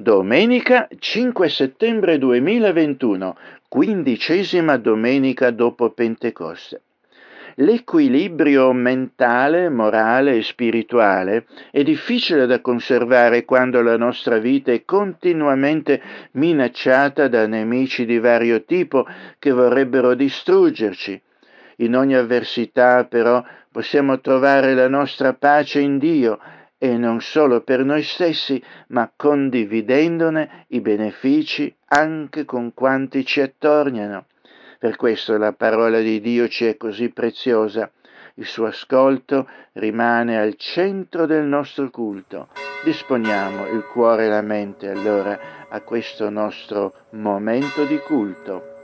Domenica 5 settembre 2021, quindicesima domenica dopo Pentecoste. L'equilibrio mentale, morale e spirituale è difficile da conservare quando la nostra vita è continuamente minacciata da nemici di vario tipo che vorrebbero distruggerci. In ogni avversità però possiamo trovare la nostra pace in Dio e non solo per noi stessi, ma condividendone i benefici anche con quanti ci attorniano. Per questo la parola di Dio ci è così preziosa. Il suo ascolto rimane al centro del nostro culto. Disponiamo il cuore e la mente allora a questo nostro momento di culto.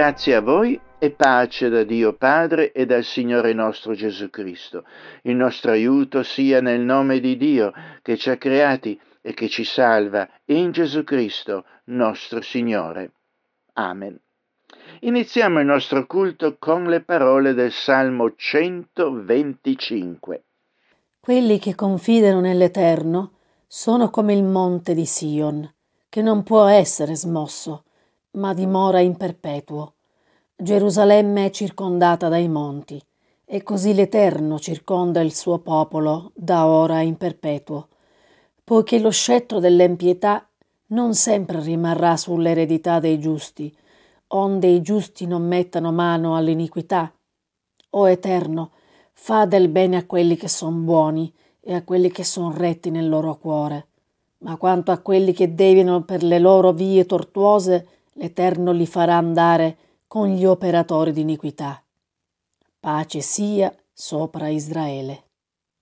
Grazie a voi e pace da Dio Padre e dal Signore nostro Gesù Cristo. Il nostro aiuto sia nel nome di Dio che ci ha creati e che ci salva in Gesù Cristo nostro Signore. Amen. Iniziamo il nostro culto con le parole del Salmo 125. Quelli che confidano nell'Eterno sono come il monte di Sion, che non può essere smosso ma dimora in perpetuo. Gerusalemme è circondata dai monti, e così l'Eterno circonda il suo popolo da ora in perpetuo, poiché lo scettro dell'empietà non sempre rimarrà sull'eredità dei giusti, onde i giusti non mettano mano all'iniquità. O Eterno, fa del bene a quelli che son buoni e a quelli che son retti nel loro cuore. Ma quanto a quelli che deviano per le loro vie tortuose, l'Eterno li farà andare con gli operatori di iniquità. Pace sia sopra Israele.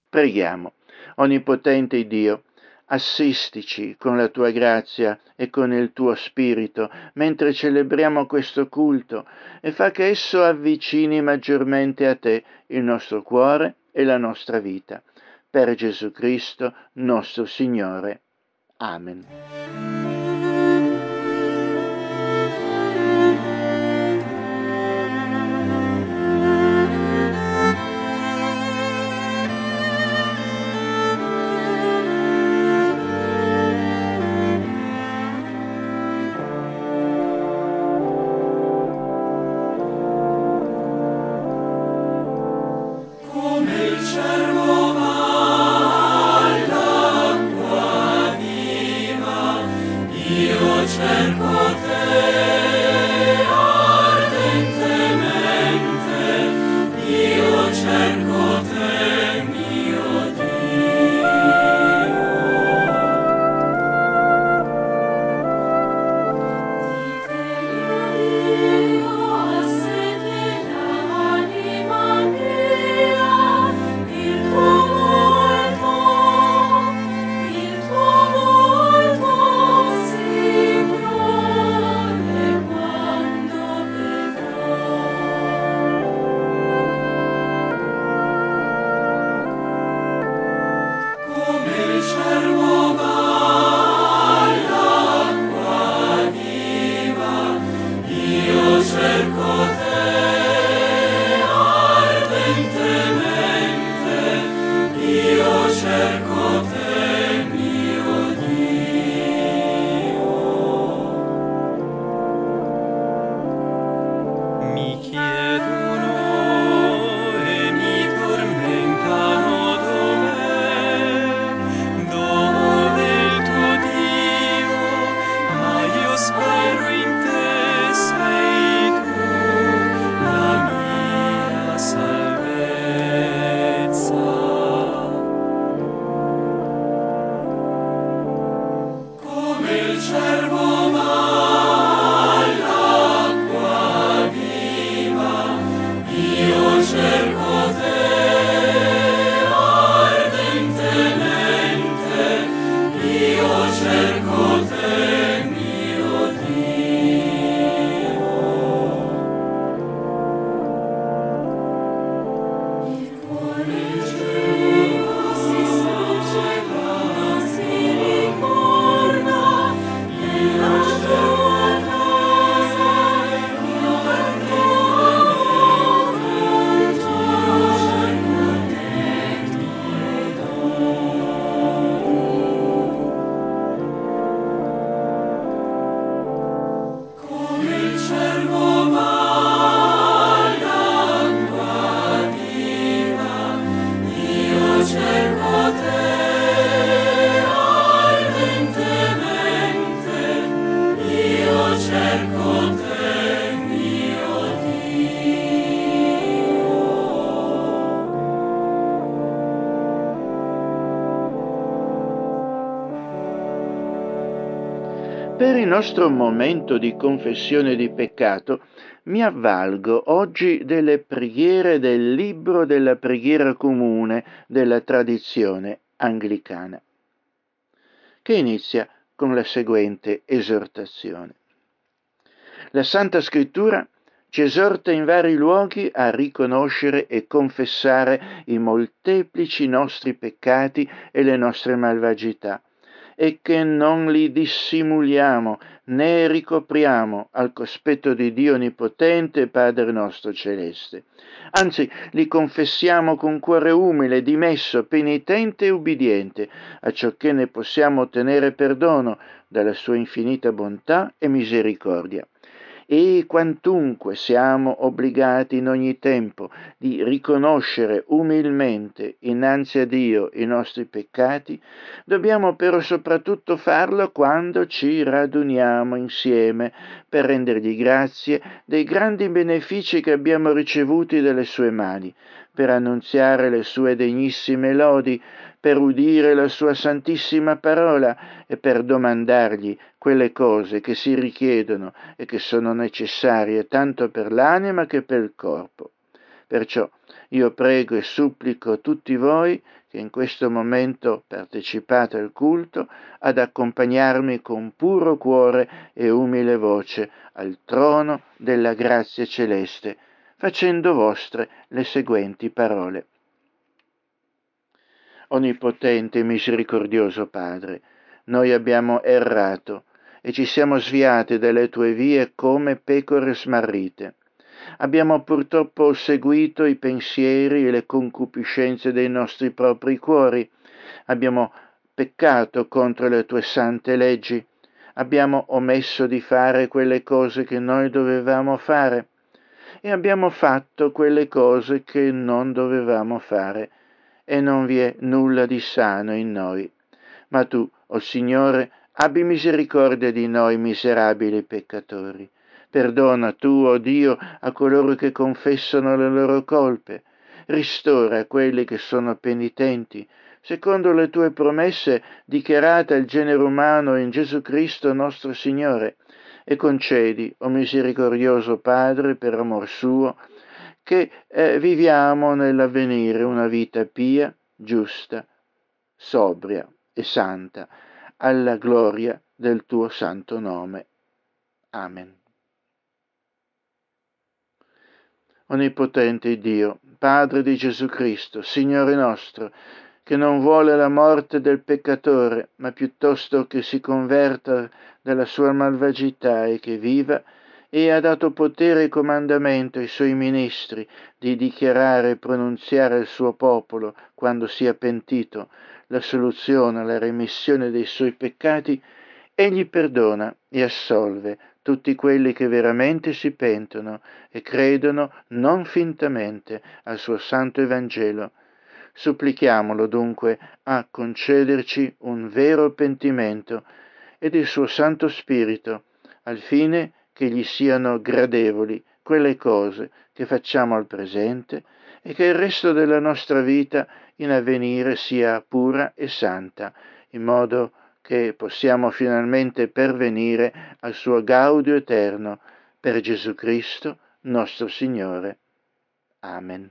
Preghiamo. Onnipotente Dio, assistici con la tua grazia e con il tuo spirito mentre celebriamo questo culto e fa che esso avvicini maggiormente a te il nostro cuore e la nostra vita per Gesù Cristo nostro Signore. Amen. Nostro momento di confessione di peccato mi avvalgo oggi delle preghiere del libro della preghiera comune della tradizione anglicana, che inizia con la seguente esortazione. La Santa Scrittura ci esorta in vari luoghi a riconoscere e confessare i molteplici nostri peccati e le nostre malvagità e che non li dissimuliamo né ricopriamo al cospetto di Dio Onnipotente Padre nostro Celeste. Anzi, li confessiamo con cuore umile, dimesso, penitente e ubbidiente, a ciò che ne possiamo ottenere perdono dalla sua infinita bontà e misericordia e quantunque siamo obbligati in ogni tempo di riconoscere umilmente innanzi a Dio i nostri peccati, dobbiamo però soprattutto farlo quando ci raduniamo insieme per rendergli grazie dei grandi benefici che abbiamo ricevuti dalle sue mani, per annunziare le sue degnissime lodi, per udire la sua santissima parola e per domandargli quelle cose che si richiedono e che sono necessarie tanto per l'anima che per il corpo. Perciò io prego e supplico tutti voi che in questo momento partecipate al culto ad accompagnarmi con puro cuore e umile voce al trono della grazia celeste, facendo vostre le seguenti parole. Onnipotente e misericordioso Padre, noi abbiamo errato e ci siamo sviati dalle tue vie come pecore smarrite. Abbiamo purtroppo seguito i pensieri e le concupiscenze dei nostri propri cuori. Abbiamo peccato contro le tue sante leggi. Abbiamo omesso di fare quelle cose che noi dovevamo fare e abbiamo fatto quelle cose che non dovevamo fare e non vi è nulla di sano in noi. Ma tu, o oh Signore, abbi misericordia di noi miserabili peccatori. Perdona tu, o oh Dio, a coloro che confessano le loro colpe. Ristora quelli che sono penitenti, secondo le tue promesse dichiarate al genere umano in Gesù Cristo nostro Signore. E concedi, o oh misericordioso Padre, per amor suo, che eh, viviamo nell'avvenire una vita pia, giusta, sobria e santa, alla gloria del tuo santo nome. Amen. Onnipotente Dio, Padre di Gesù Cristo, Signore nostro, che non vuole la morte del peccatore, ma piuttosto che si converta dalla sua malvagità e che viva, e ha dato potere e comandamento ai suoi ministri di dichiarare e pronunziare al suo popolo, quando sia pentito, la soluzione, la remissione dei suoi peccati, egli perdona e assolve tutti quelli che veramente si pentono e credono non fintamente al suo santo Evangelo. Supplichiamolo dunque a concederci un vero pentimento ed il suo Santo Spirito, al fine che gli siano gradevoli quelle cose che facciamo al presente e che il resto della nostra vita in avvenire sia pura e santa, in modo che possiamo finalmente pervenire al suo gaudio eterno per Gesù Cristo nostro Signore. Amen.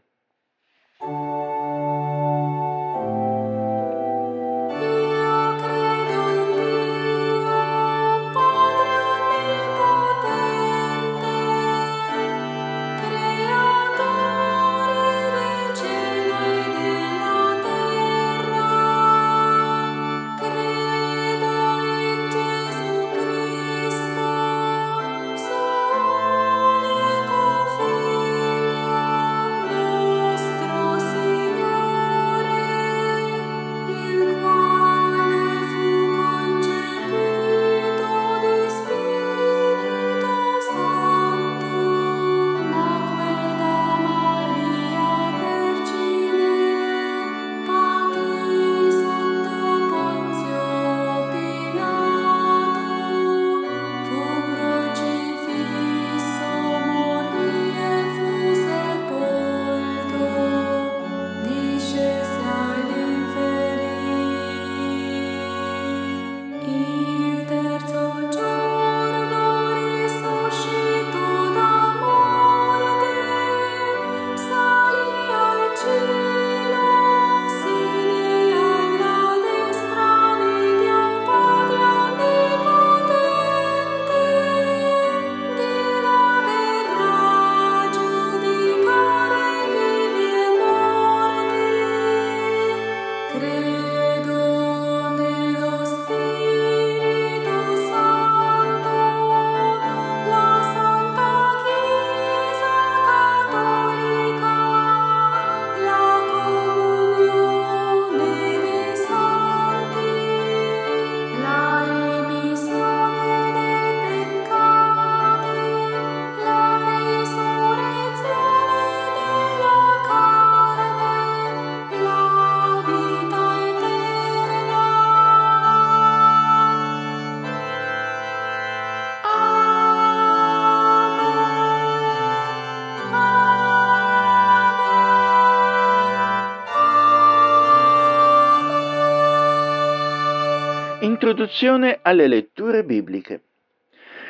Introduzione alle letture bibliche.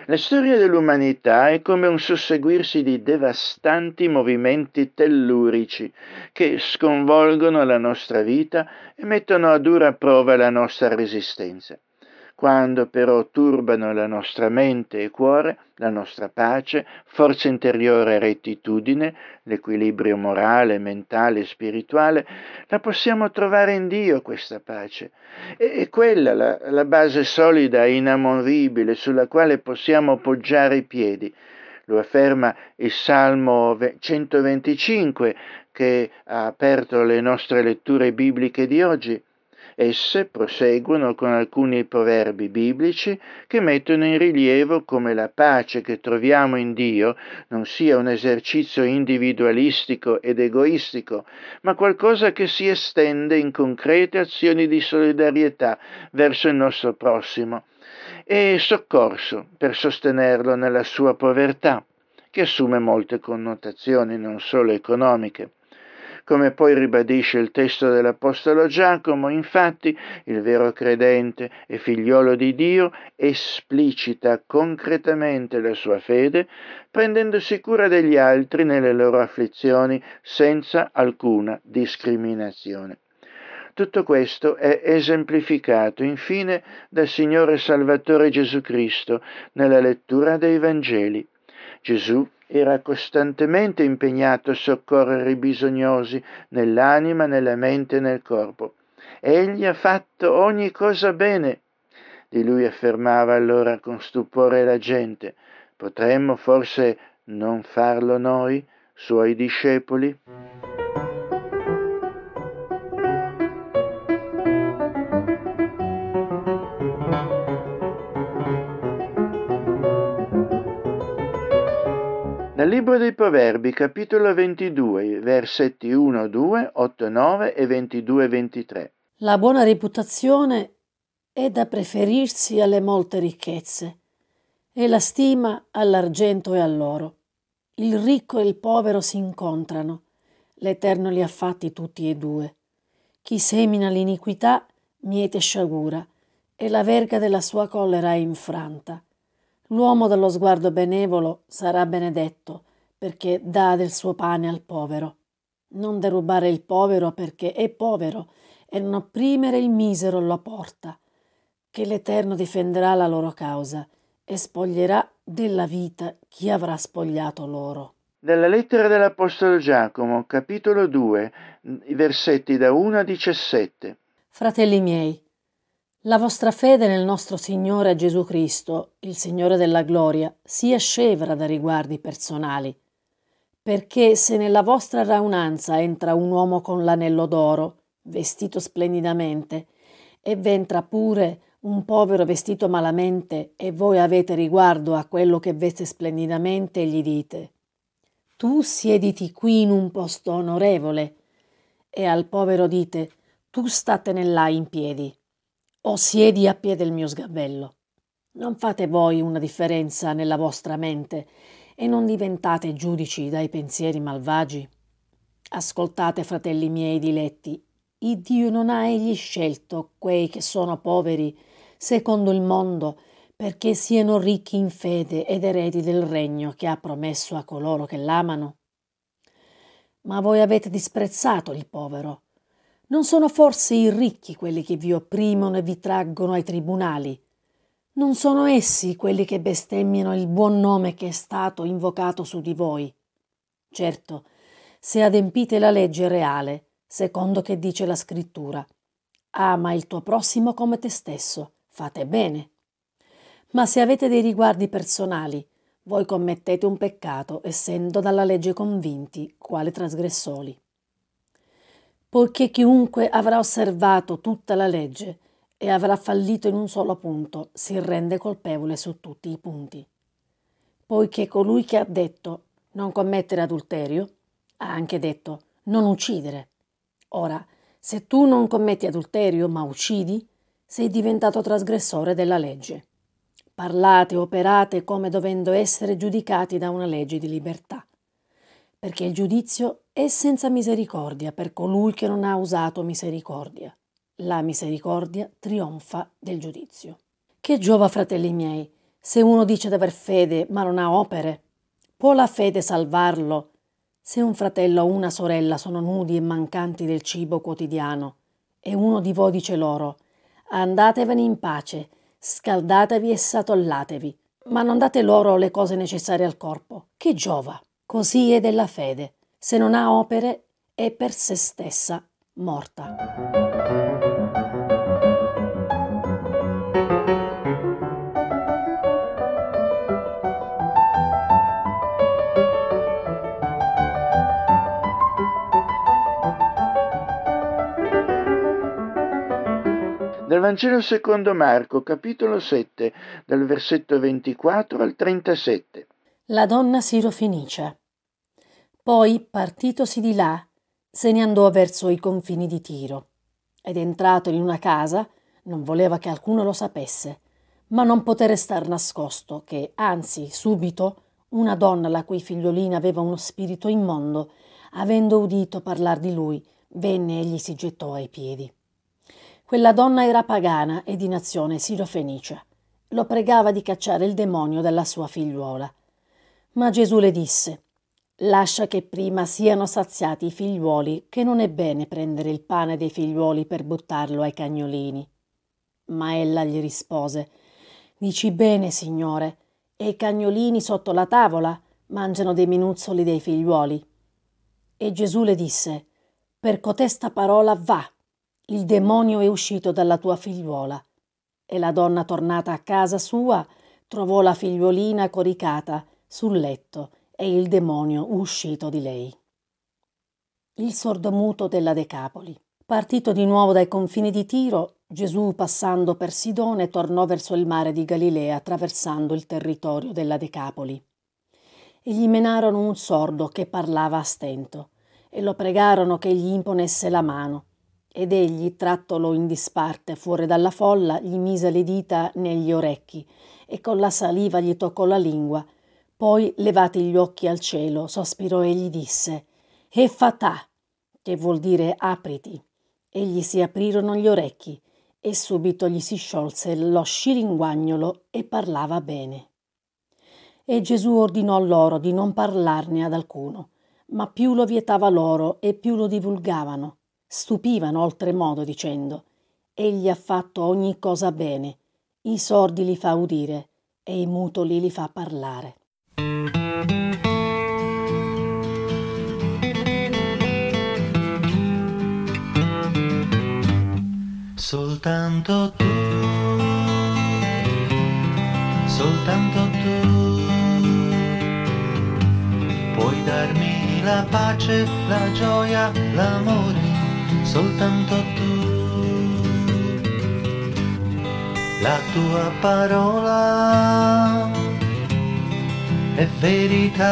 La storia dell'umanità è come un susseguirsi di devastanti movimenti tellurici che sconvolgono la nostra vita e mettono a dura prova la nostra resistenza. Quando però turbano la nostra mente e cuore, la nostra pace, forza interiore e rettitudine, l'equilibrio morale, mentale e spirituale, la possiamo trovare in Dio questa pace. È quella la, la base solida e inamovibile sulla quale possiamo poggiare i piedi lo afferma il Salmo 125 che ha aperto le nostre letture bibliche di oggi. Esse proseguono con alcuni proverbi biblici che mettono in rilievo come la pace che troviamo in Dio non sia un esercizio individualistico ed egoistico, ma qualcosa che si estende in concrete azioni di solidarietà verso il nostro prossimo e soccorso per sostenerlo nella sua povertà, che assume molte connotazioni non solo economiche. Come poi ribadisce il testo dell'Apostolo Giacomo, infatti il vero credente e figliolo di Dio esplicita concretamente la sua fede prendendosi cura degli altri nelle loro afflizioni senza alcuna discriminazione. Tutto questo è esemplificato infine dal Signore Salvatore Gesù Cristo nella lettura dei Vangeli. Gesù era costantemente impegnato a soccorrere i bisognosi nell'anima, nella mente e nel corpo. Egli ha fatto ogni cosa bene. Di lui affermava allora con stupore la gente. Potremmo forse non farlo noi, suoi discepoli? Dal Libro dei Proverbi, capitolo 22, versetti 1, 2, 8, 9 e 22, 23. La buona reputazione è da preferirsi alle molte ricchezze e la stima all'argento e all'oro. Il ricco e il povero si incontrano, l'Eterno li ha fatti tutti e due. Chi semina l'iniquità miete sciagura e la verga della sua collera è infranta. L'uomo dallo sguardo benevolo sarà benedetto, perché dà del suo pane al povero. Non derubare il povero perché è povero, e non opprimere il misero alla porta, che l'Eterno difenderà la loro causa e spoglierà della vita chi avrà spogliato loro. Dalla lettera dell'Apostolo Giacomo, capitolo 2, versetti da 1 a 17. Fratelli miei, la vostra fede nel nostro Signore Gesù Cristo, il Signore della gloria, sia scevra da riguardi personali. Perché se nella vostra raunanza entra un uomo con l'anello d'oro, vestito splendidamente, e v'entra pure un povero vestito malamente, e voi avete riguardo a quello che veste splendidamente, gli dite: Tu siediti qui in un posto onorevole, e al povero dite: Tu statene là in piedi o siedi a piede il mio sgabello. Non fate voi una differenza nella vostra mente e non diventate giudici dai pensieri malvagi. Ascoltate, fratelli miei diletti, il Dio non ha egli scelto quei che sono poveri, secondo il mondo, perché siano ricchi in fede ed eredi del regno che ha promesso a coloro che l'amano. Ma voi avete disprezzato il povero non sono forse i ricchi quelli che vi opprimono e vi traggono ai tribunali? Non sono essi quelli che bestemmiano il buon nome che è stato invocato su di voi? Certo, se adempite la legge reale, secondo che dice la scrittura, ama il tuo prossimo come te stesso, fate bene. Ma se avete dei riguardi personali, voi commettete un peccato essendo dalla legge convinti quale trasgressori poiché chiunque avrà osservato tutta la legge e avrà fallito in un solo punto si rende colpevole su tutti i punti. Poiché colui che ha detto non commettere adulterio ha anche detto non uccidere. Ora, se tu non commetti adulterio ma uccidi, sei diventato trasgressore della legge. Parlate operate come dovendo essere giudicati da una legge di libertà perché il giudizio è senza misericordia per colui che non ha usato misericordia. La misericordia trionfa del giudizio. Che giova, fratelli miei, se uno dice d'aver fede ma non ha opere? Può la fede salvarlo? Se un fratello o una sorella sono nudi e mancanti del cibo quotidiano, e uno di voi dice loro, andatevene in pace, scaldatevi e satollatevi, ma non date loro le cose necessarie al corpo. Che giova? Così è della fede. Se non ha opere, è per se stessa morta. Dal Vangelo secondo Marco, capitolo 7, dal versetto 24 al 37. La donna sirofenice. Poi, partitosi di là, se ne andò verso i confini di Tiro. Ed entrato in una casa, non voleva che alcuno lo sapesse, ma non poté restar nascosto che, anzi, subito, una donna la cui figliolina aveva uno spirito immondo, avendo udito parlar di lui, venne e gli si gettò ai piedi. Quella donna era pagana e di nazione sirofenice. Lo pregava di cacciare il demonio dalla sua figliuola. Ma Gesù le disse: Lascia che prima siano saziati i figliuoli, che non è bene prendere il pane dei figliuoli per buttarlo ai cagnolini. Ma ella gli rispose: Dici bene, signore, e i cagnolini sotto la tavola mangiano dei minuzzoli dei figliuoli. E Gesù le disse: Per cotesta parola va il demonio è uscito dalla tua figliuola. E la donna tornata a casa sua trovò la figliuolina coricata sul letto e il demonio uscito di lei. Il sordomuto della Decapoli. Partito di nuovo dai confini di Tiro, Gesù, passando per Sidone, tornò verso il mare di Galilea, attraversando il territorio della Decapoli. E gli menarono un sordo che parlava a stento, e lo pregarono che gli imponesse la mano ed egli, trattolo in disparte fuori dalla folla, gli mise le dita negli orecchi e con la saliva gli toccò la lingua. Poi, levati gli occhi al cielo, sospirò e gli disse: E fatà, che vuol dire apriti. E gli si aprirono gli orecchi e subito gli si sciolse lo scilinguagnolo e parlava bene. E Gesù ordinò loro di non parlarne ad alcuno, ma più lo vietava loro e più lo divulgavano stupivano oltremodo dicendo egli ha fatto ogni cosa bene i sordi li fa udire e i mutoli li fa parlare soltanto tu soltanto tu puoi darmi la pace la gioia l'amore soltanto tu. La tua parola è verità.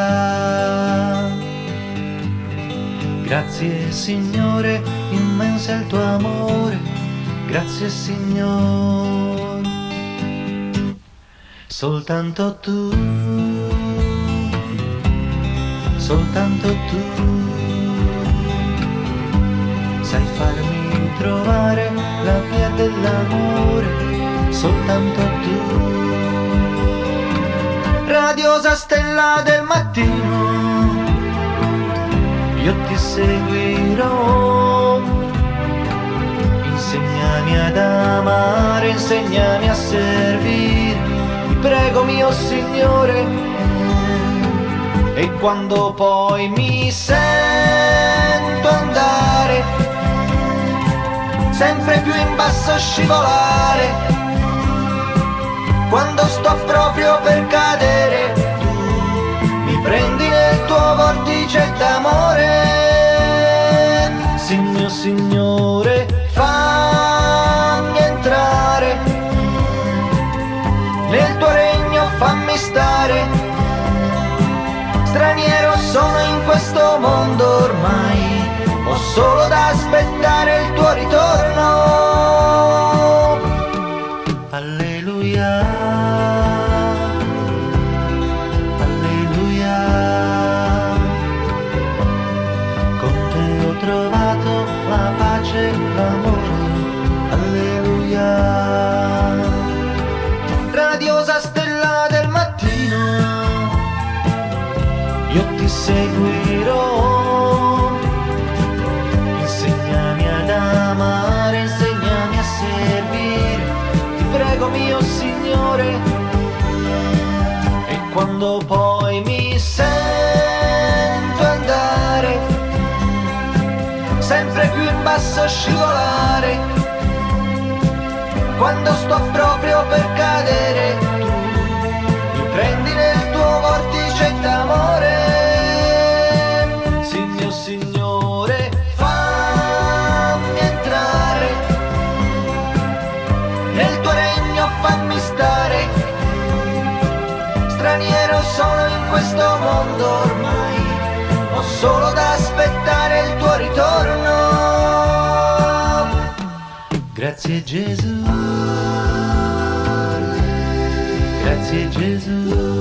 Grazie Signore, immenso è il tuo amore. Grazie Signore. Soltanto tu. Soltanto tu sai farmi trovare la via dell'amore, soltanto tu. Radiosa stella del mattino, io ti seguirò. Insegnami ad amare, insegnami a servire, ti prego mio Signore. E quando poi mi sento andare sempre più in basso scivolare. Quando sto proprio per cadere, tu mi prendi nel tuo vortice d'amore. Signor Signore, basso scivolare, quando sto proprio per cadere, tu mi prendi nel tuo vortice d'amore. Signor Signore, fammi entrare nel tuo regno fammi stare. Straniero sono in questo mondo ormai, ho solo da aspettare il tuo ritorno. Grazie Gesù, grazie Gesù,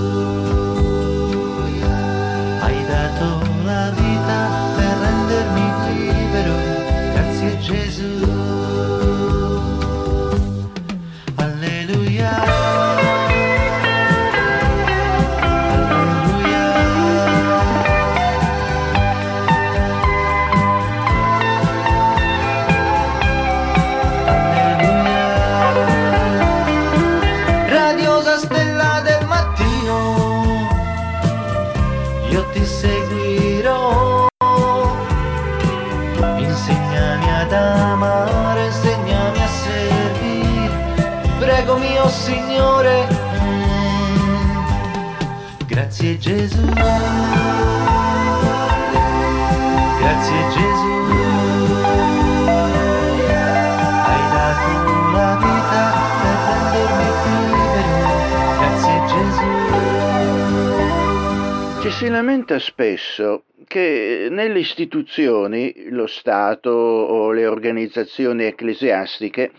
istituzioni, lo Stato o le organizzazioni ecclesiastiche,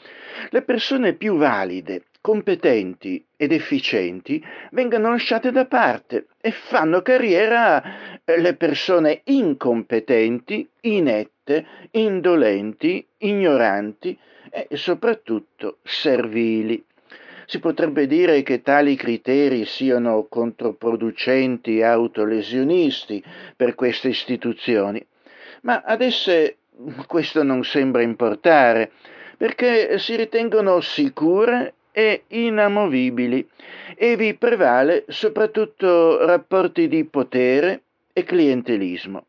le persone più valide, competenti ed efficienti vengano lasciate da parte e fanno carriera eh, le persone incompetenti, inette, indolenti, ignoranti e soprattutto servili. Si potrebbe dire che tali criteri siano controproducenti e autolesionisti per queste istituzioni, ma ad esse questo non sembra importare, perché si ritengono sicure e inamovibili e vi prevale soprattutto rapporti di potere e clientelismo.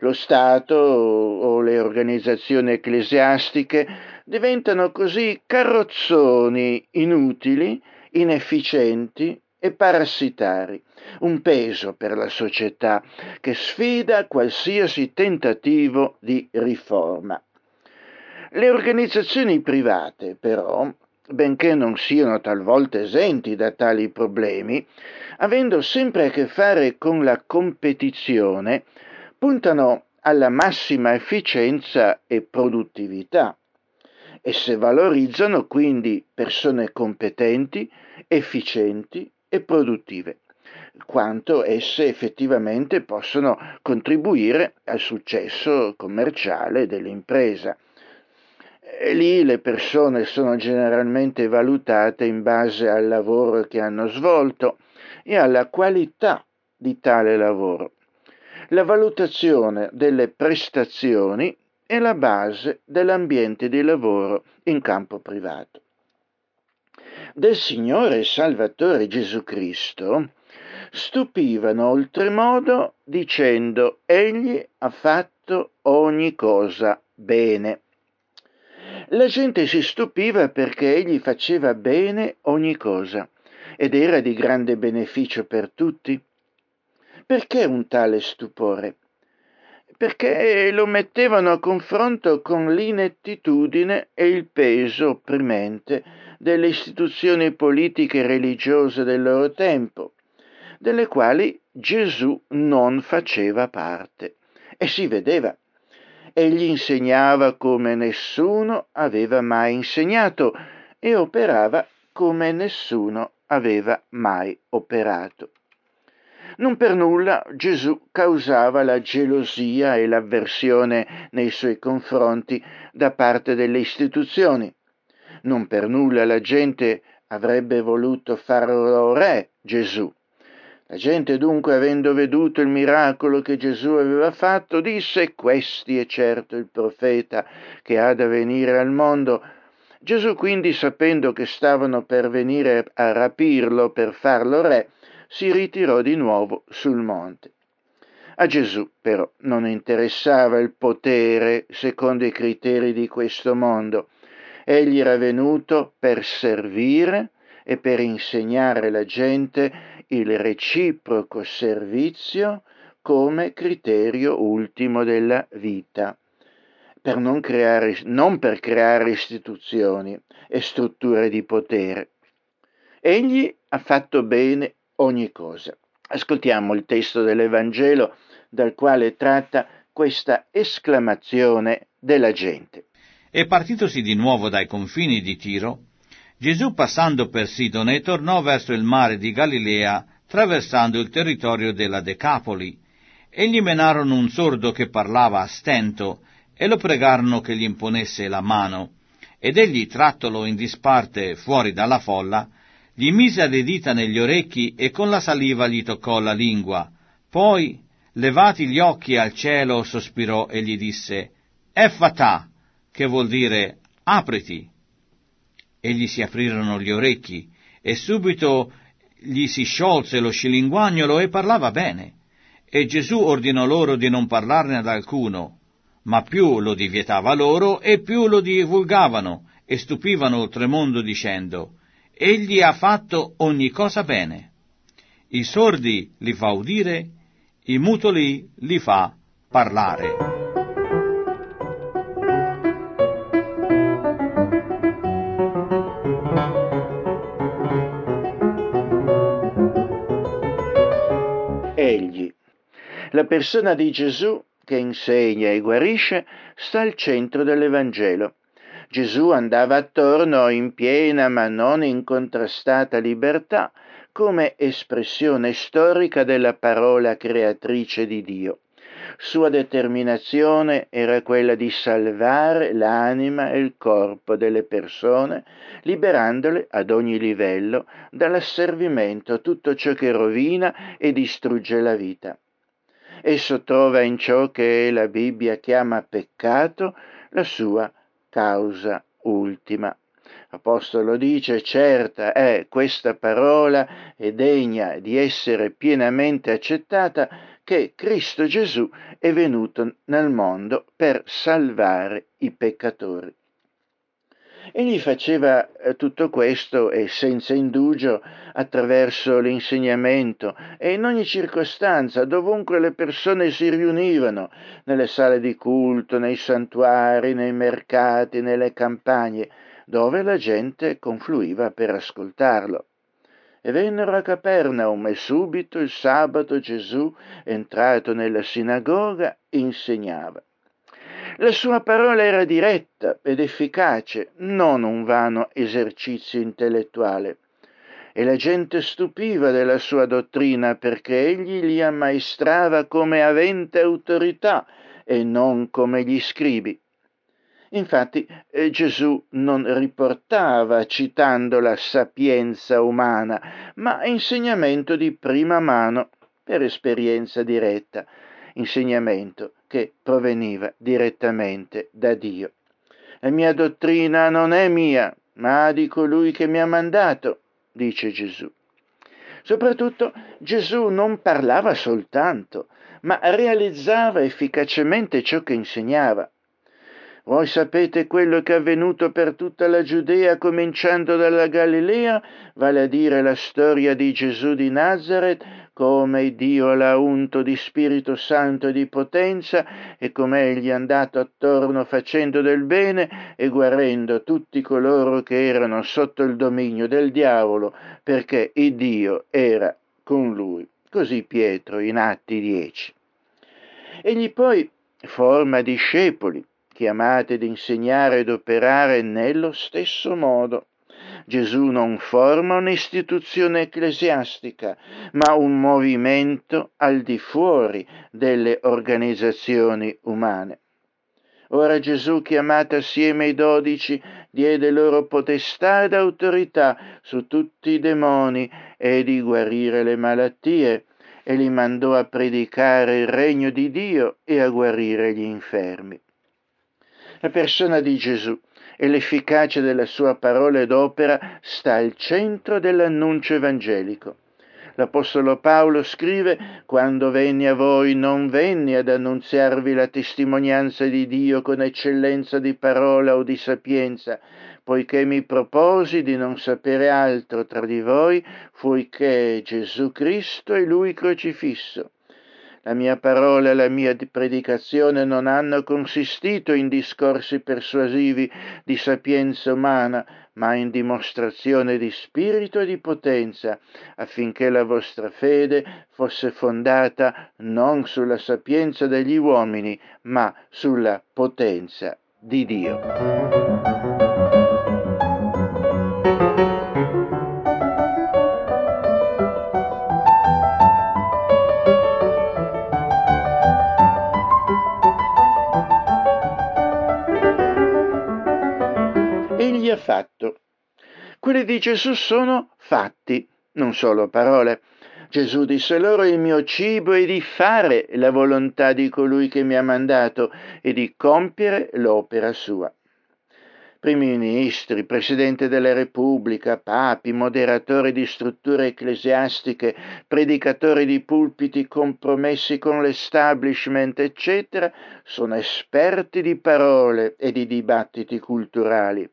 Lo Stato o le organizzazioni ecclesiastiche diventano così carrozzoni inutili, inefficienti e parassitari, un peso per la società che sfida qualsiasi tentativo di riforma. Le organizzazioni private, però, benché non siano talvolta esenti da tali problemi, avendo sempre a che fare con la competizione, puntano alla massima efficienza e produttività. Esse valorizzano quindi persone competenti, efficienti e produttive, quanto esse effettivamente possono contribuire al successo commerciale dell'impresa. E lì le persone sono generalmente valutate in base al lavoro che hanno svolto e alla qualità di tale lavoro. La valutazione delle prestazioni è la base dell'ambiente di lavoro in campo privato. Del Signore e Salvatore Gesù Cristo stupivano oltremodo dicendo egli ha fatto ogni cosa bene. La gente si stupiva perché egli faceva bene ogni cosa ed era di grande beneficio per tutti. Perché un tale stupore? Perché lo mettevano a confronto con l'inettitudine e il peso opprimente delle istituzioni politiche e religiose del loro tempo, delle quali Gesù non faceva parte. E si vedeva. Egli insegnava come nessuno aveva mai insegnato e operava come nessuno aveva mai operato. Non per nulla Gesù causava la gelosia e l'avversione nei suoi confronti da parte delle istituzioni. Non per nulla la gente avrebbe voluto farlo re Gesù. La gente dunque, avendo veduto il miracolo che Gesù aveva fatto, disse, questi è certo il profeta che ha da venire al mondo, Gesù quindi, sapendo che stavano per venire a rapirlo per farlo re, si ritirò di nuovo sul monte. A Gesù però non interessava il potere secondo i criteri di questo mondo. Egli era venuto per servire e per insegnare alla gente il reciproco servizio come criterio ultimo della vita per non, creare, non per creare istituzioni e strutture di potere. Egli ha fatto bene ogni cosa. Ascoltiamo il testo dell'Evangelo dal quale tratta questa esclamazione della gente. E partitosi di nuovo dai confini di Tiro, Gesù passando per Sidone tornò verso il mare di Galilea, traversando il territorio della Decapoli. E gli menarono un sordo che parlava a stento, e lo pregarono che gli imponesse la mano, ed egli, trattolo in disparte fuori dalla folla, gli mise le dita negli orecchi e con la saliva gli toccò la lingua. Poi, levati gli occhi al cielo, sospirò e gli disse, Effatà, che vuol dire apriti. E gli si aprirono gli orecchi, e subito gli si sciolse lo scilinguagnolo e parlava bene. E Gesù ordinò loro di non parlarne ad alcuno, ma più lo divietava loro e più lo divulgavano e stupivano oltremondo dicendo, Egli ha fatto ogni cosa bene. I sordi li fa udire, i mutoli li fa parlare. La persona di Gesù che insegna e guarisce sta al centro dell'Evangelo. Gesù andava attorno in piena ma non incontrastata libertà come espressione storica della parola creatrice di Dio. Sua determinazione era quella di salvare l'anima e il corpo delle persone, liberandole ad ogni livello dall'asservimento a tutto ciò che rovina e distrugge la vita. Esso trova in ciò che la Bibbia chiama peccato la sua causa ultima. L'Apostolo dice, certa è questa parola e degna di essere pienamente accettata che Cristo Gesù è venuto nel mondo per salvare i peccatori. Egli faceva eh, tutto questo e senza indugio attraverso l'insegnamento e in ogni circostanza, dovunque le persone si riunivano, nelle sale di culto, nei santuari, nei mercati, nelle campagne, dove la gente confluiva per ascoltarlo. E vennero a Capernaum e subito il sabato Gesù, entrato nella sinagoga, insegnava. La sua parola era diretta ed efficace, non un vano esercizio intellettuale. E la gente stupiva della sua dottrina perché egli li ammaestrava come avente autorità e non come gli scribi. Infatti eh, Gesù non riportava citando la sapienza umana, ma insegnamento di prima mano per esperienza diretta, insegnamento che proveniva direttamente da Dio. La mia dottrina non è mia, ma di colui che mi ha mandato, dice Gesù. Soprattutto Gesù non parlava soltanto, ma realizzava efficacemente ciò che insegnava. Voi sapete quello che è avvenuto per tutta la Giudea, cominciando dalla Galilea, vale a dire la storia di Gesù di Nazareth, come Dio l'ha unto di Spirito Santo e di potenza e come egli è andato attorno facendo del bene e guarendo tutti coloro che erano sotto il dominio del diavolo, perché il Dio era con lui. Così Pietro in Atti 10. Egli poi forma discepoli, chiamati ad insegnare ed operare nello stesso modo. Gesù non forma un'istituzione ecclesiastica, ma un movimento al di fuori delle organizzazioni umane. Ora Gesù, chiamato assieme ai dodici, diede loro potestà ed autorità su tutti i demoni e di guarire le malattie, e li mandò a predicare il regno di Dio e a guarire gli infermi. La persona di Gesù e l'efficacia della sua parola ed opera sta al centro dell'annuncio evangelico. L'Apostolo Paolo scrive, quando venni a voi non venni ad annunziarvi la testimonianza di Dio con eccellenza di parola o di sapienza, poiché mi proposi di non sapere altro tra di voi, fuiché Gesù Cristo e Lui crocifisso. La mia parola e la mia predicazione non hanno consistito in discorsi persuasivi di sapienza umana, ma in dimostrazione di spirito e di potenza, affinché la vostra fede fosse fondata non sulla sapienza degli uomini, ma sulla potenza di Dio. Ha fatto. Quelli di Gesù sono fatti, non solo parole. Gesù disse loro il mio cibo è di fare la volontà di colui che mi ha mandato e di compiere l'opera sua. Primi ministri, Presidente della Repubblica, papi, moderatori di strutture ecclesiastiche, predicatori di pulpiti compromessi con l'establishment, eccetera, sono esperti di parole e di dibattiti culturali.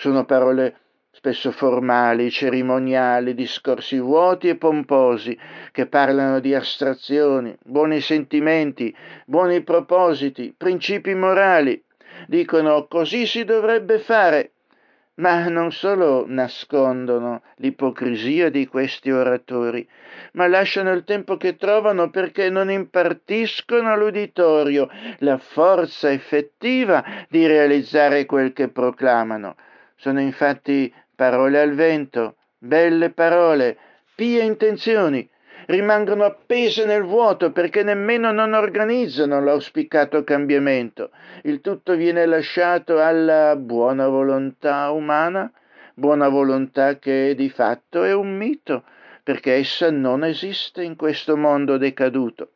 Sono parole spesso formali, cerimoniali, discorsi vuoti e pomposi, che parlano di astrazioni, buoni sentimenti, buoni propositi, principi morali. Dicono così si dovrebbe fare, ma non solo nascondono l'ipocrisia di questi oratori, ma lasciano il tempo che trovano perché non impartiscono all'uditorio la forza effettiva di realizzare quel che proclamano. Sono infatti parole al vento, belle parole, pie intenzioni, rimangono appese nel vuoto perché nemmeno non organizzano l'auspicato cambiamento. Il tutto viene lasciato alla buona volontà umana, buona volontà che di fatto è un mito, perché essa non esiste in questo mondo decaduto.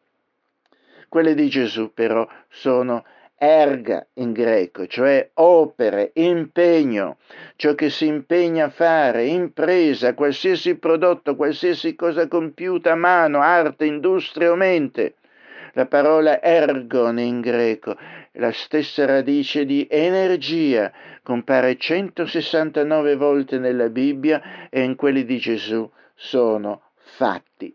Quelle di Gesù però sono erga in greco, cioè opere, impegno, ciò che si impegna a fare, impresa, qualsiasi prodotto, qualsiasi cosa compiuta a mano, arte, industria o mente. La parola ergon in greco, la stessa radice di energia, compare 169 volte nella Bibbia e in quelli di Gesù sono fatti.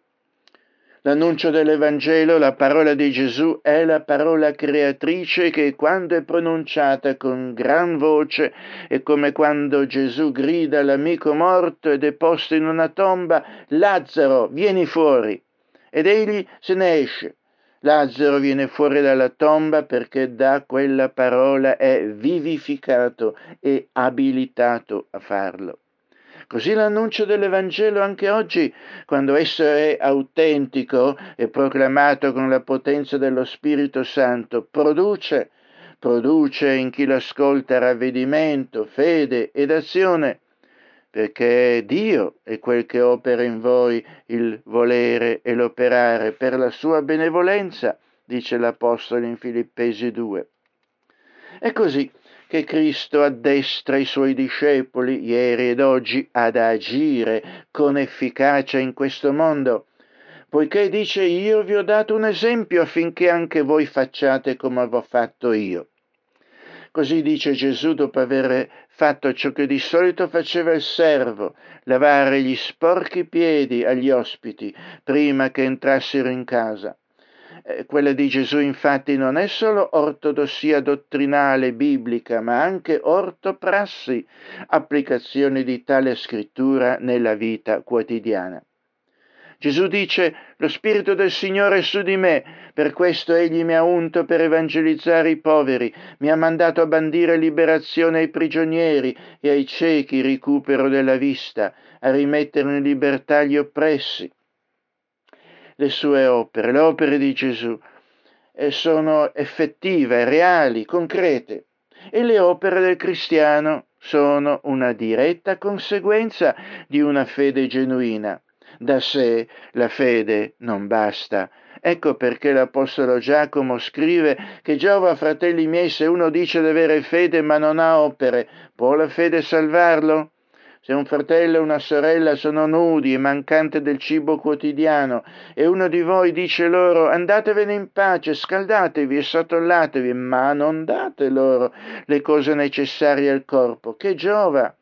L'annuncio dell'Evangelo, la parola di Gesù, è la parola creatrice che quando è pronunciata con gran voce è come quando Gesù grida all'amico morto ed è posto in una tomba, Lazzaro, vieni fuori. Ed egli se ne esce. Lazzaro viene fuori dalla tomba perché da quella parola è vivificato e abilitato a farlo. Così l'annuncio dell'Evangelo anche oggi, quando esso è autentico e proclamato con la potenza dello Spirito Santo, produce, produce in chi l'ascolta ravvedimento, fede ed azione, perché Dio è quel che opera in voi il volere e l'operare per la sua benevolenza, dice l'Apostolo in Filippesi 2. E così che Cristo addestra i suoi discepoli ieri ed oggi ad agire con efficacia in questo mondo, poiché dice io vi ho dato un esempio affinché anche voi facciate come avevo fatto io. Così dice Gesù dopo aver fatto ciò che di solito faceva il servo, lavare gli sporchi piedi agli ospiti prima che entrassero in casa. Eh, quella di Gesù infatti non è solo ortodossia dottrinale biblica, ma anche ortoprassi, applicazione di tale scrittura nella vita quotidiana. Gesù dice, lo Spirito del Signore è su di me, per questo egli mi ha unto per evangelizzare i poveri, mi ha mandato a bandire liberazione ai prigionieri e ai ciechi recupero della vista, a rimettere in libertà gli oppressi le sue opere, le opere di Gesù, e sono effettive, reali, concrete. E le opere del cristiano sono una diretta conseguenza di una fede genuina. Da sé la fede non basta, Ecco perché l'Apostolo Giacomo scrive che giova, fratelli miei, se uno dice di avere fede ma non ha opere, può la fede salvarlo? Se un fratello o una sorella sono nudi e mancanti del cibo quotidiano e uno di voi dice loro andatevene in pace, scaldatevi e sottollatevi, ma non date loro le cose necessarie al corpo, che giova?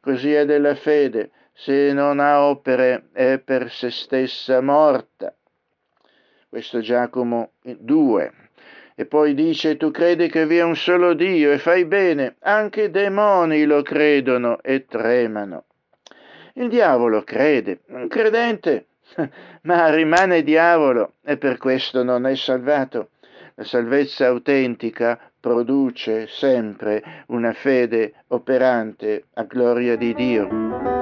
Così è della fede, se non ha opere è per se stessa morta. Questo Giacomo 2. E poi dice, tu credi che vi è un solo Dio e fai bene, anche i demoni lo credono e tremano. Il diavolo crede, un credente, ma rimane diavolo e per questo non è salvato. La salvezza autentica produce sempre una fede operante a gloria di Dio.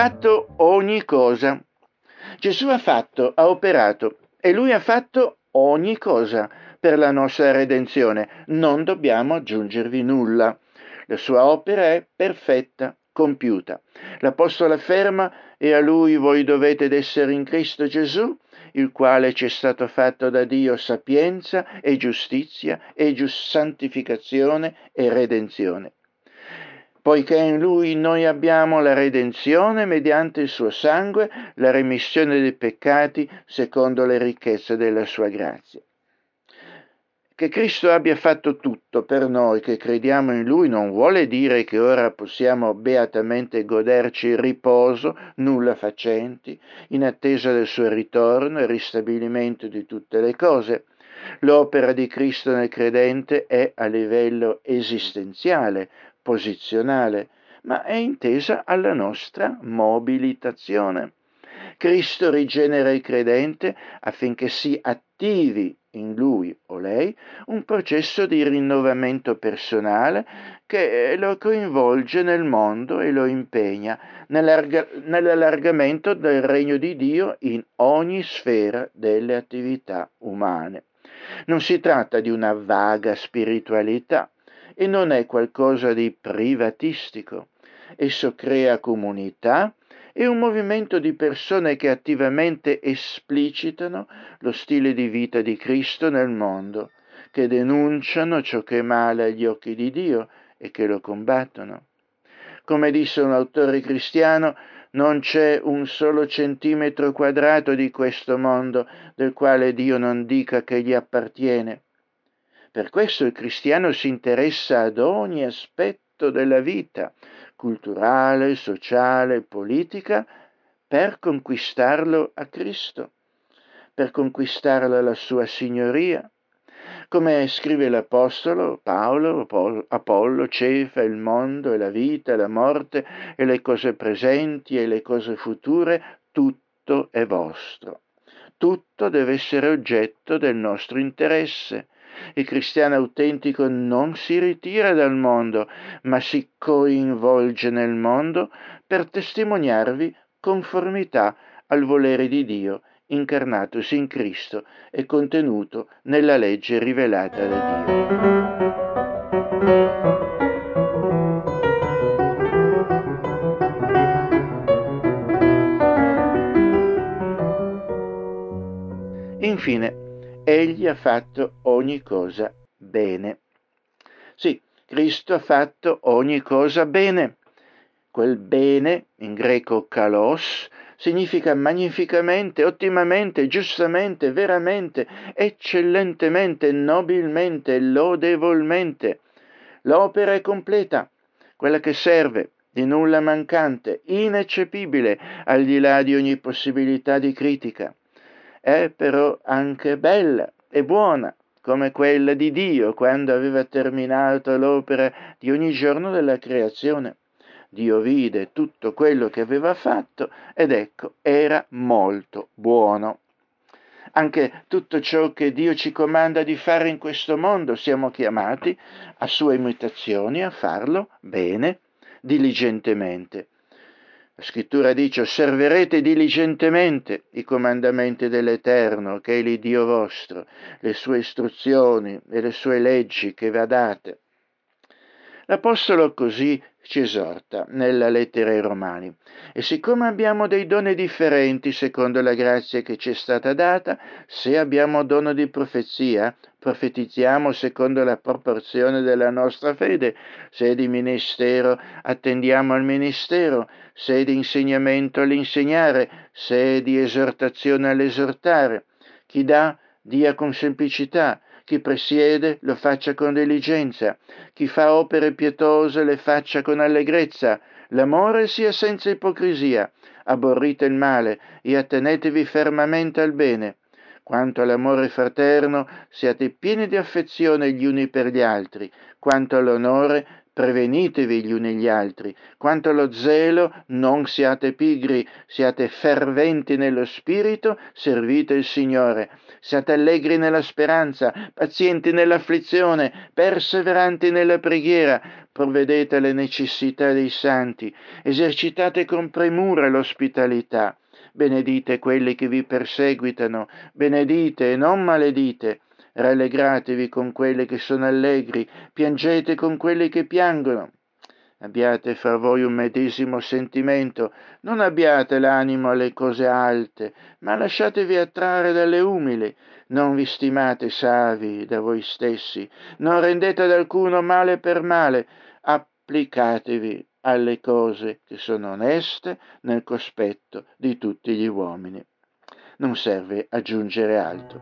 Fatto ogni cosa. Gesù ha fatto, ha operato e lui ha fatto ogni cosa per la nostra redenzione. Non dobbiamo aggiungervi nulla. La sua opera è perfetta, compiuta. L'Apostolo afferma e a lui voi dovete essere in Cristo Gesù, il quale ci è stato fatto da Dio sapienza e giustizia e giust- santificazione e redenzione poiché in lui noi abbiamo la redenzione mediante il suo sangue, la remissione dei peccati secondo le ricchezze della sua grazia. Che Cristo abbia fatto tutto per noi che crediamo in Lui non vuole dire che ora possiamo beatamente goderci il riposo, nulla facenti, in attesa del suo ritorno e ristabilimento di tutte le cose. L'opera di Cristo nel credente è a livello esistenziale, posizionale, ma è intesa alla nostra mobilitazione. Cristo rigenera il credente affinché si attivi in lui o lei un processo di rinnovamento personale che lo coinvolge nel mondo e lo impegna nell'allargamento del regno di Dio in ogni sfera delle attività umane. Non si tratta di una vaga spiritualità, e non è qualcosa di privatistico. Esso crea comunità e un movimento di persone che attivamente esplicitano lo stile di vita di Cristo nel mondo, che denunciano ciò che è male agli occhi di Dio e che lo combattono. Come disse un autore cristiano, non c'è un solo centimetro quadrato di questo mondo del quale Dio non dica che gli appartiene. Per questo il cristiano si interessa ad ogni aspetto della vita, culturale, sociale, politica, per conquistarlo a Cristo, per conquistarlo alla sua signoria. Come scrive l'Apostolo Paolo, Apollo, Cefa, il mondo e la vita, la morte e le cose presenti e le cose future, tutto è vostro. Tutto deve essere oggetto del nostro interesse il cristiano autentico non si ritira dal mondo, ma si coinvolge nel mondo per testimoniarvi conformità al volere di Dio incarnatosi in Cristo e contenuto nella legge rivelata da Dio. Infine, egli ha fatto ogni cosa bene. Sì, Cristo ha fatto ogni cosa bene. Quel bene, in greco kalos, significa magnificamente, ottimamente, giustamente, veramente, eccellentemente, nobilmente, lodevolmente. L'opera è completa, quella che serve, di nulla mancante, ineccepibile, al di là di ogni possibilità di critica è però anche bella e buona, come quella di Dio quando aveva terminato l'opera di ogni giorno della creazione. Dio vide tutto quello che aveva fatto ed ecco, era molto buono. Anche tutto ciò che Dio ci comanda di fare in questo mondo siamo chiamati a sue imitazioni a farlo bene, diligentemente. La scrittura dice osserverete diligentemente i comandamenti dell'Eterno, che è l'Iddio vostro, le sue istruzioni e le sue leggi che vi ha date. L'Apostolo così ci esorta nella lettera ai Romani. E siccome abbiamo dei doni differenti secondo la grazia che ci è stata data, se abbiamo dono di profezia, profetizziamo secondo la proporzione della nostra fede, se è di ministero, attendiamo al ministero, se è di insegnamento all'insegnare, se è di esortazione all'esortare. Chi dà, dia con semplicità, chi presiede lo faccia con diligenza, chi fa opere pietose le faccia con allegrezza, l'amore sia senza ipocrisia, aborrite il male e attenetevi fermamente al bene. Quanto all'amore fraterno, siate pieni di affezione gli uni per gli altri, quanto all'onore, prevenitevi gli uni gli altri. Quanto allo zelo, non siate pigri, siate ferventi nello spirito, servite il Signore. Siate allegri nella speranza, pazienti nell'afflizione, perseveranti nella preghiera, provvedete alle necessità dei santi, esercitate con premura l'ospitalità. Benedite quelli che vi perseguitano, benedite e non maledite. Rallegratevi con quelli che sono allegri, piangete con quelli che piangono. Abbiate fra voi un medesimo sentimento, non abbiate l'animo alle cose alte, ma lasciatevi attrarre dalle umili, non vi stimate savi da voi stessi, non rendete ad alcuno male per male, applicatevi alle cose che sono oneste nel cospetto di tutti gli uomini. Non serve aggiungere altro.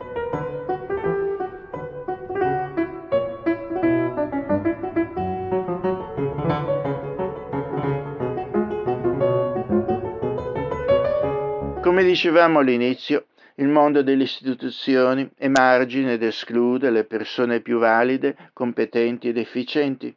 Come dicevamo all'inizio, il mondo delle istituzioni emargina ed esclude le persone più valide, competenti ed efficienti.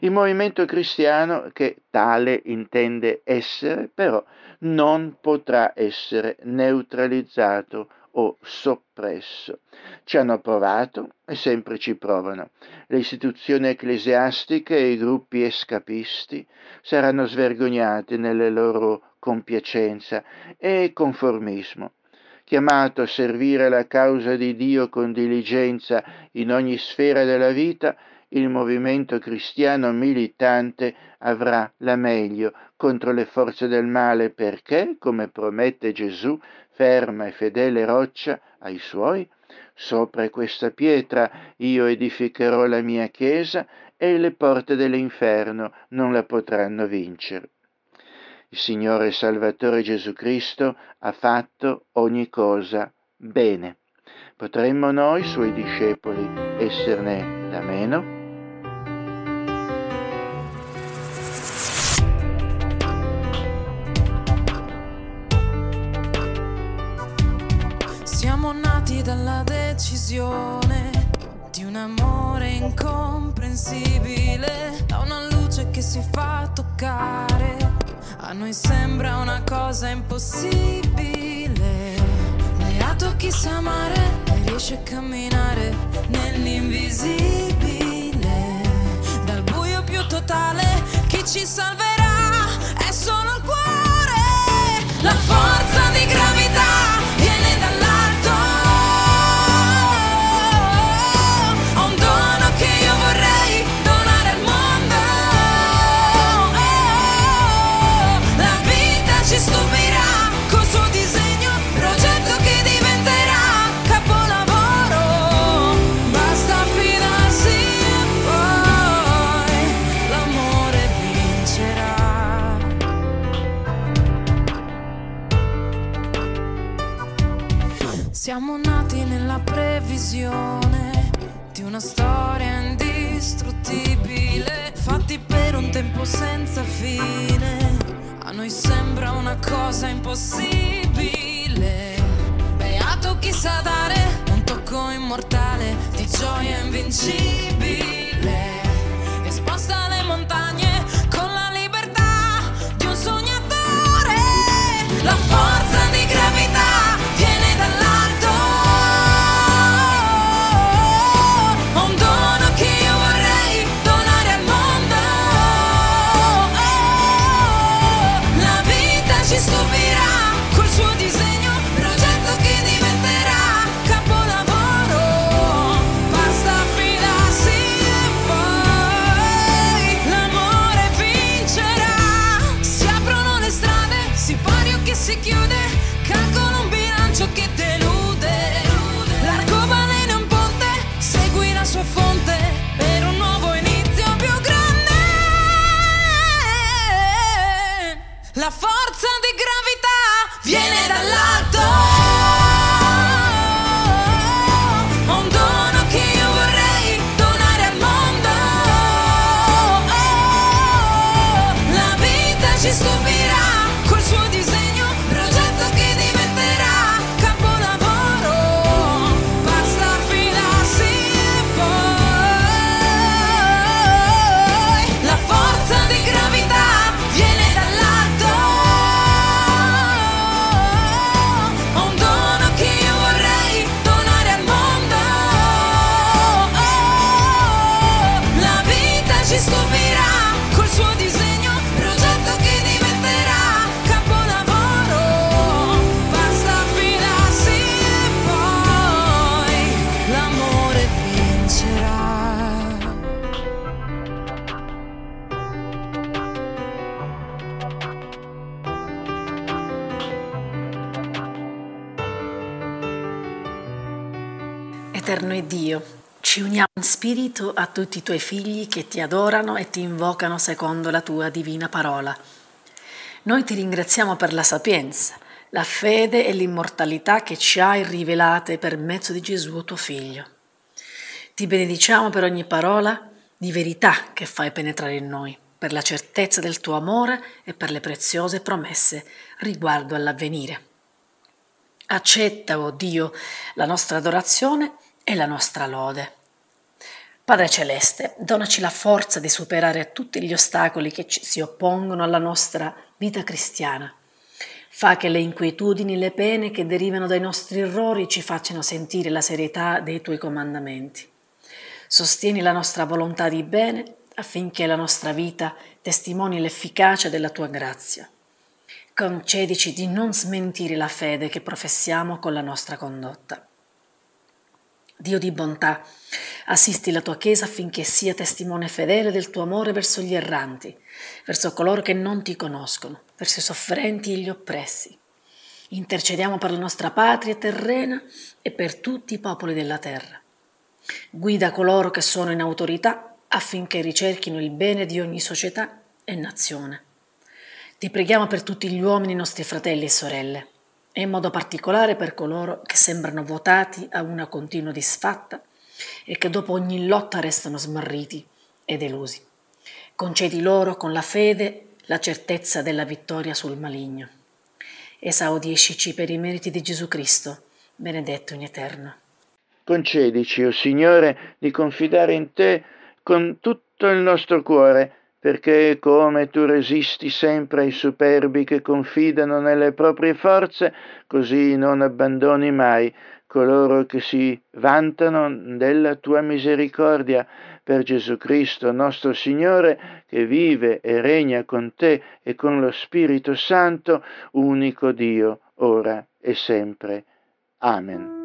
Il movimento cristiano, che tale intende essere, però non potrà essere neutralizzato o soppresso. Ci hanno provato e sempre ci provano. Le istituzioni ecclesiastiche e i gruppi escapisti saranno svergognati nelle loro compiacenza e conformismo. Chiamato a servire la causa di Dio con diligenza in ogni sfera della vita, il movimento cristiano militante avrà la meglio contro le forze del male perché, come promette Gesù, ferma e fedele roccia ai suoi, sopra questa pietra io edificherò la mia chiesa e le porte dell'inferno non la potranno vincere. Il Signore Salvatore Gesù Cristo ha fatto ogni cosa bene. Potremmo noi, suoi discepoli, esserne da meno? Dalla decisione di un amore incomprensibile, da una luce che si fa toccare a noi sembra una cosa impossibile. Beato chi sa amare e riesce a camminare nell'invisibile. Dal buio più totale, chi ci salverà è solo il cuore. La forza previsione di una storia indistruttibile, fatti per un tempo senza fine. A noi sembra una cosa impossibile. Beato chi sa dare un tocco immortale di gioia invincibile. E sposta le montagne con la libertà di un sognatore. La forza Dio, ci uniamo in spirito a tutti i tuoi figli che ti adorano e ti invocano secondo la tua divina parola. Noi ti ringraziamo per la sapienza, la fede e l'immortalità che ci hai rivelate per mezzo di Gesù tuo Figlio. Ti benediciamo per ogni parola di verità che fai penetrare in noi, per la certezza del tuo amore e per le preziose promesse riguardo all'avvenire. Accetta, o oh Dio, la nostra adorazione e la nostra lode. Padre Celeste, donaci la forza di superare tutti gli ostacoli che ci si oppongono alla nostra vita cristiana. Fa che le inquietudini le pene che derivano dai nostri errori ci facciano sentire la serietà dei tuoi comandamenti. Sostieni la nostra volontà di bene affinché la nostra vita testimoni l'efficacia della tua grazia. Concedici di non smentire la fede che professiamo con la nostra condotta. Dio di bontà, assisti la tua Chiesa affinché sia testimone fedele del tuo amore verso gli erranti, verso coloro che non ti conoscono, verso i sofferenti e gli oppressi. Intercediamo per la nostra patria terrena e per tutti i popoli della terra. Guida coloro che sono in autorità affinché ricerchino il bene di ogni società e nazione. Ti preghiamo per tutti gli uomini nostri fratelli e sorelle, e in modo particolare per coloro che sembrano votati a una continua disfatta e che dopo ogni lotta restano smarriti e delusi. Concedi loro con la fede la certezza della vittoria sul maligno. Esaudiscici per i meriti di Gesù Cristo, benedetto in eterno. Concedici, o oh Signore, di confidare in te con tutto il nostro cuore, perché come tu resisti sempre ai superbi che confidano nelle proprie forze, così non abbandoni mai coloro che si vantano della tua misericordia per Gesù Cristo nostro Signore, che vive e regna con te e con lo Spirito Santo, unico Dio, ora e sempre. Amen.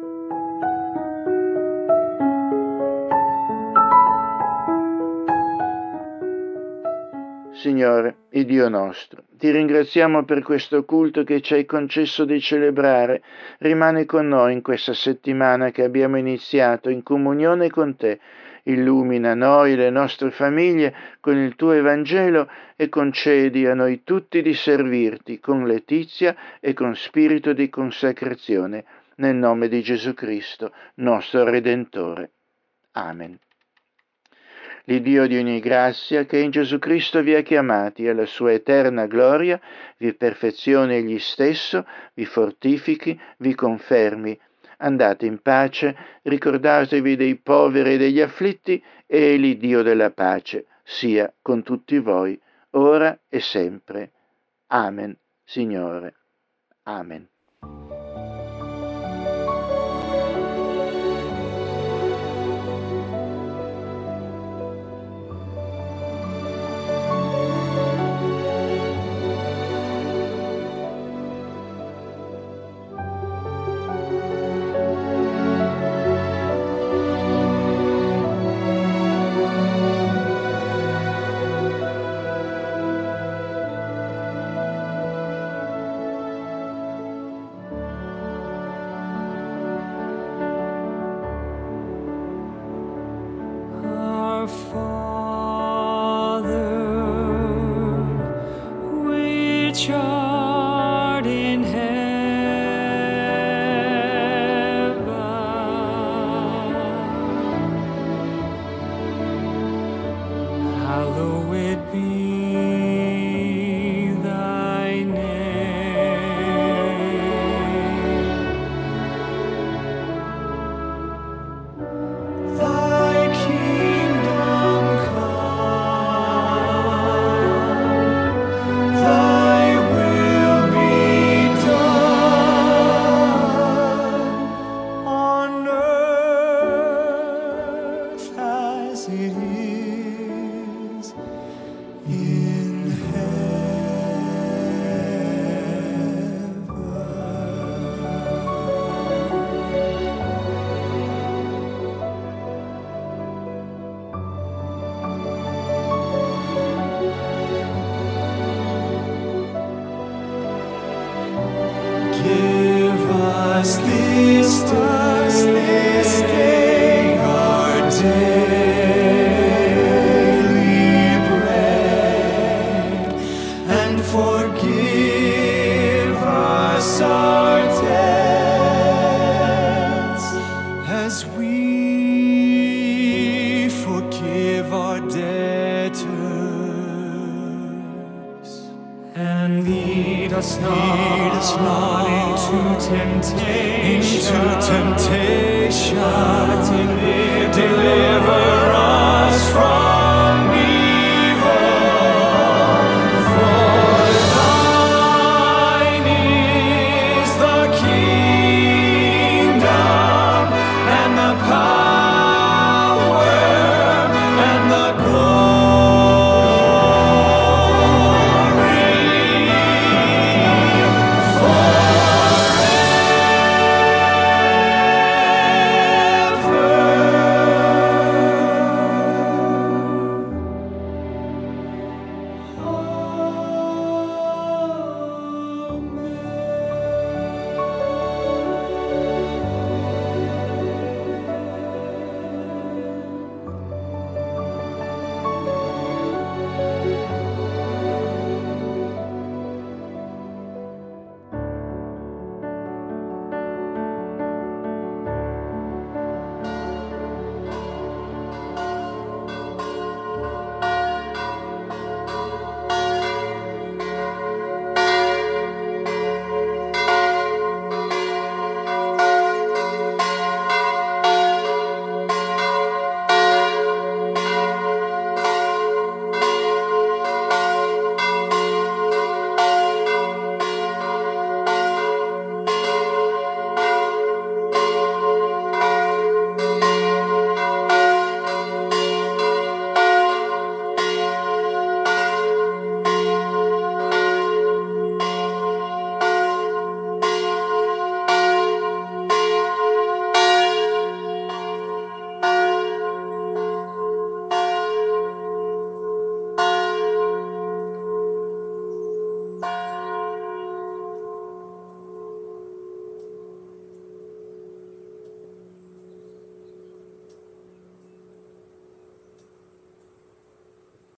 Signore, il Dio nostro, ti ringraziamo per questo culto che ci hai concesso di celebrare. Rimani con noi in questa settimana che abbiamo iniziato in comunione con te. Illumina noi e le nostre famiglie con il tuo Evangelo e concedi a noi tutti di servirti con letizia e con spirito di consacrazione. Nel nome di Gesù Cristo, nostro Redentore. Amen l'Iddio di ogni grazia, che in Gesù Cristo vi ha chiamati alla sua eterna gloria, vi perfezioni egli stesso, vi fortifichi, vi confermi. Andate in pace, ricordatevi dei poveri e degli afflitti, e l'Iddio della pace sia con tutti voi, ora e sempre. Amen, Signore. Amen.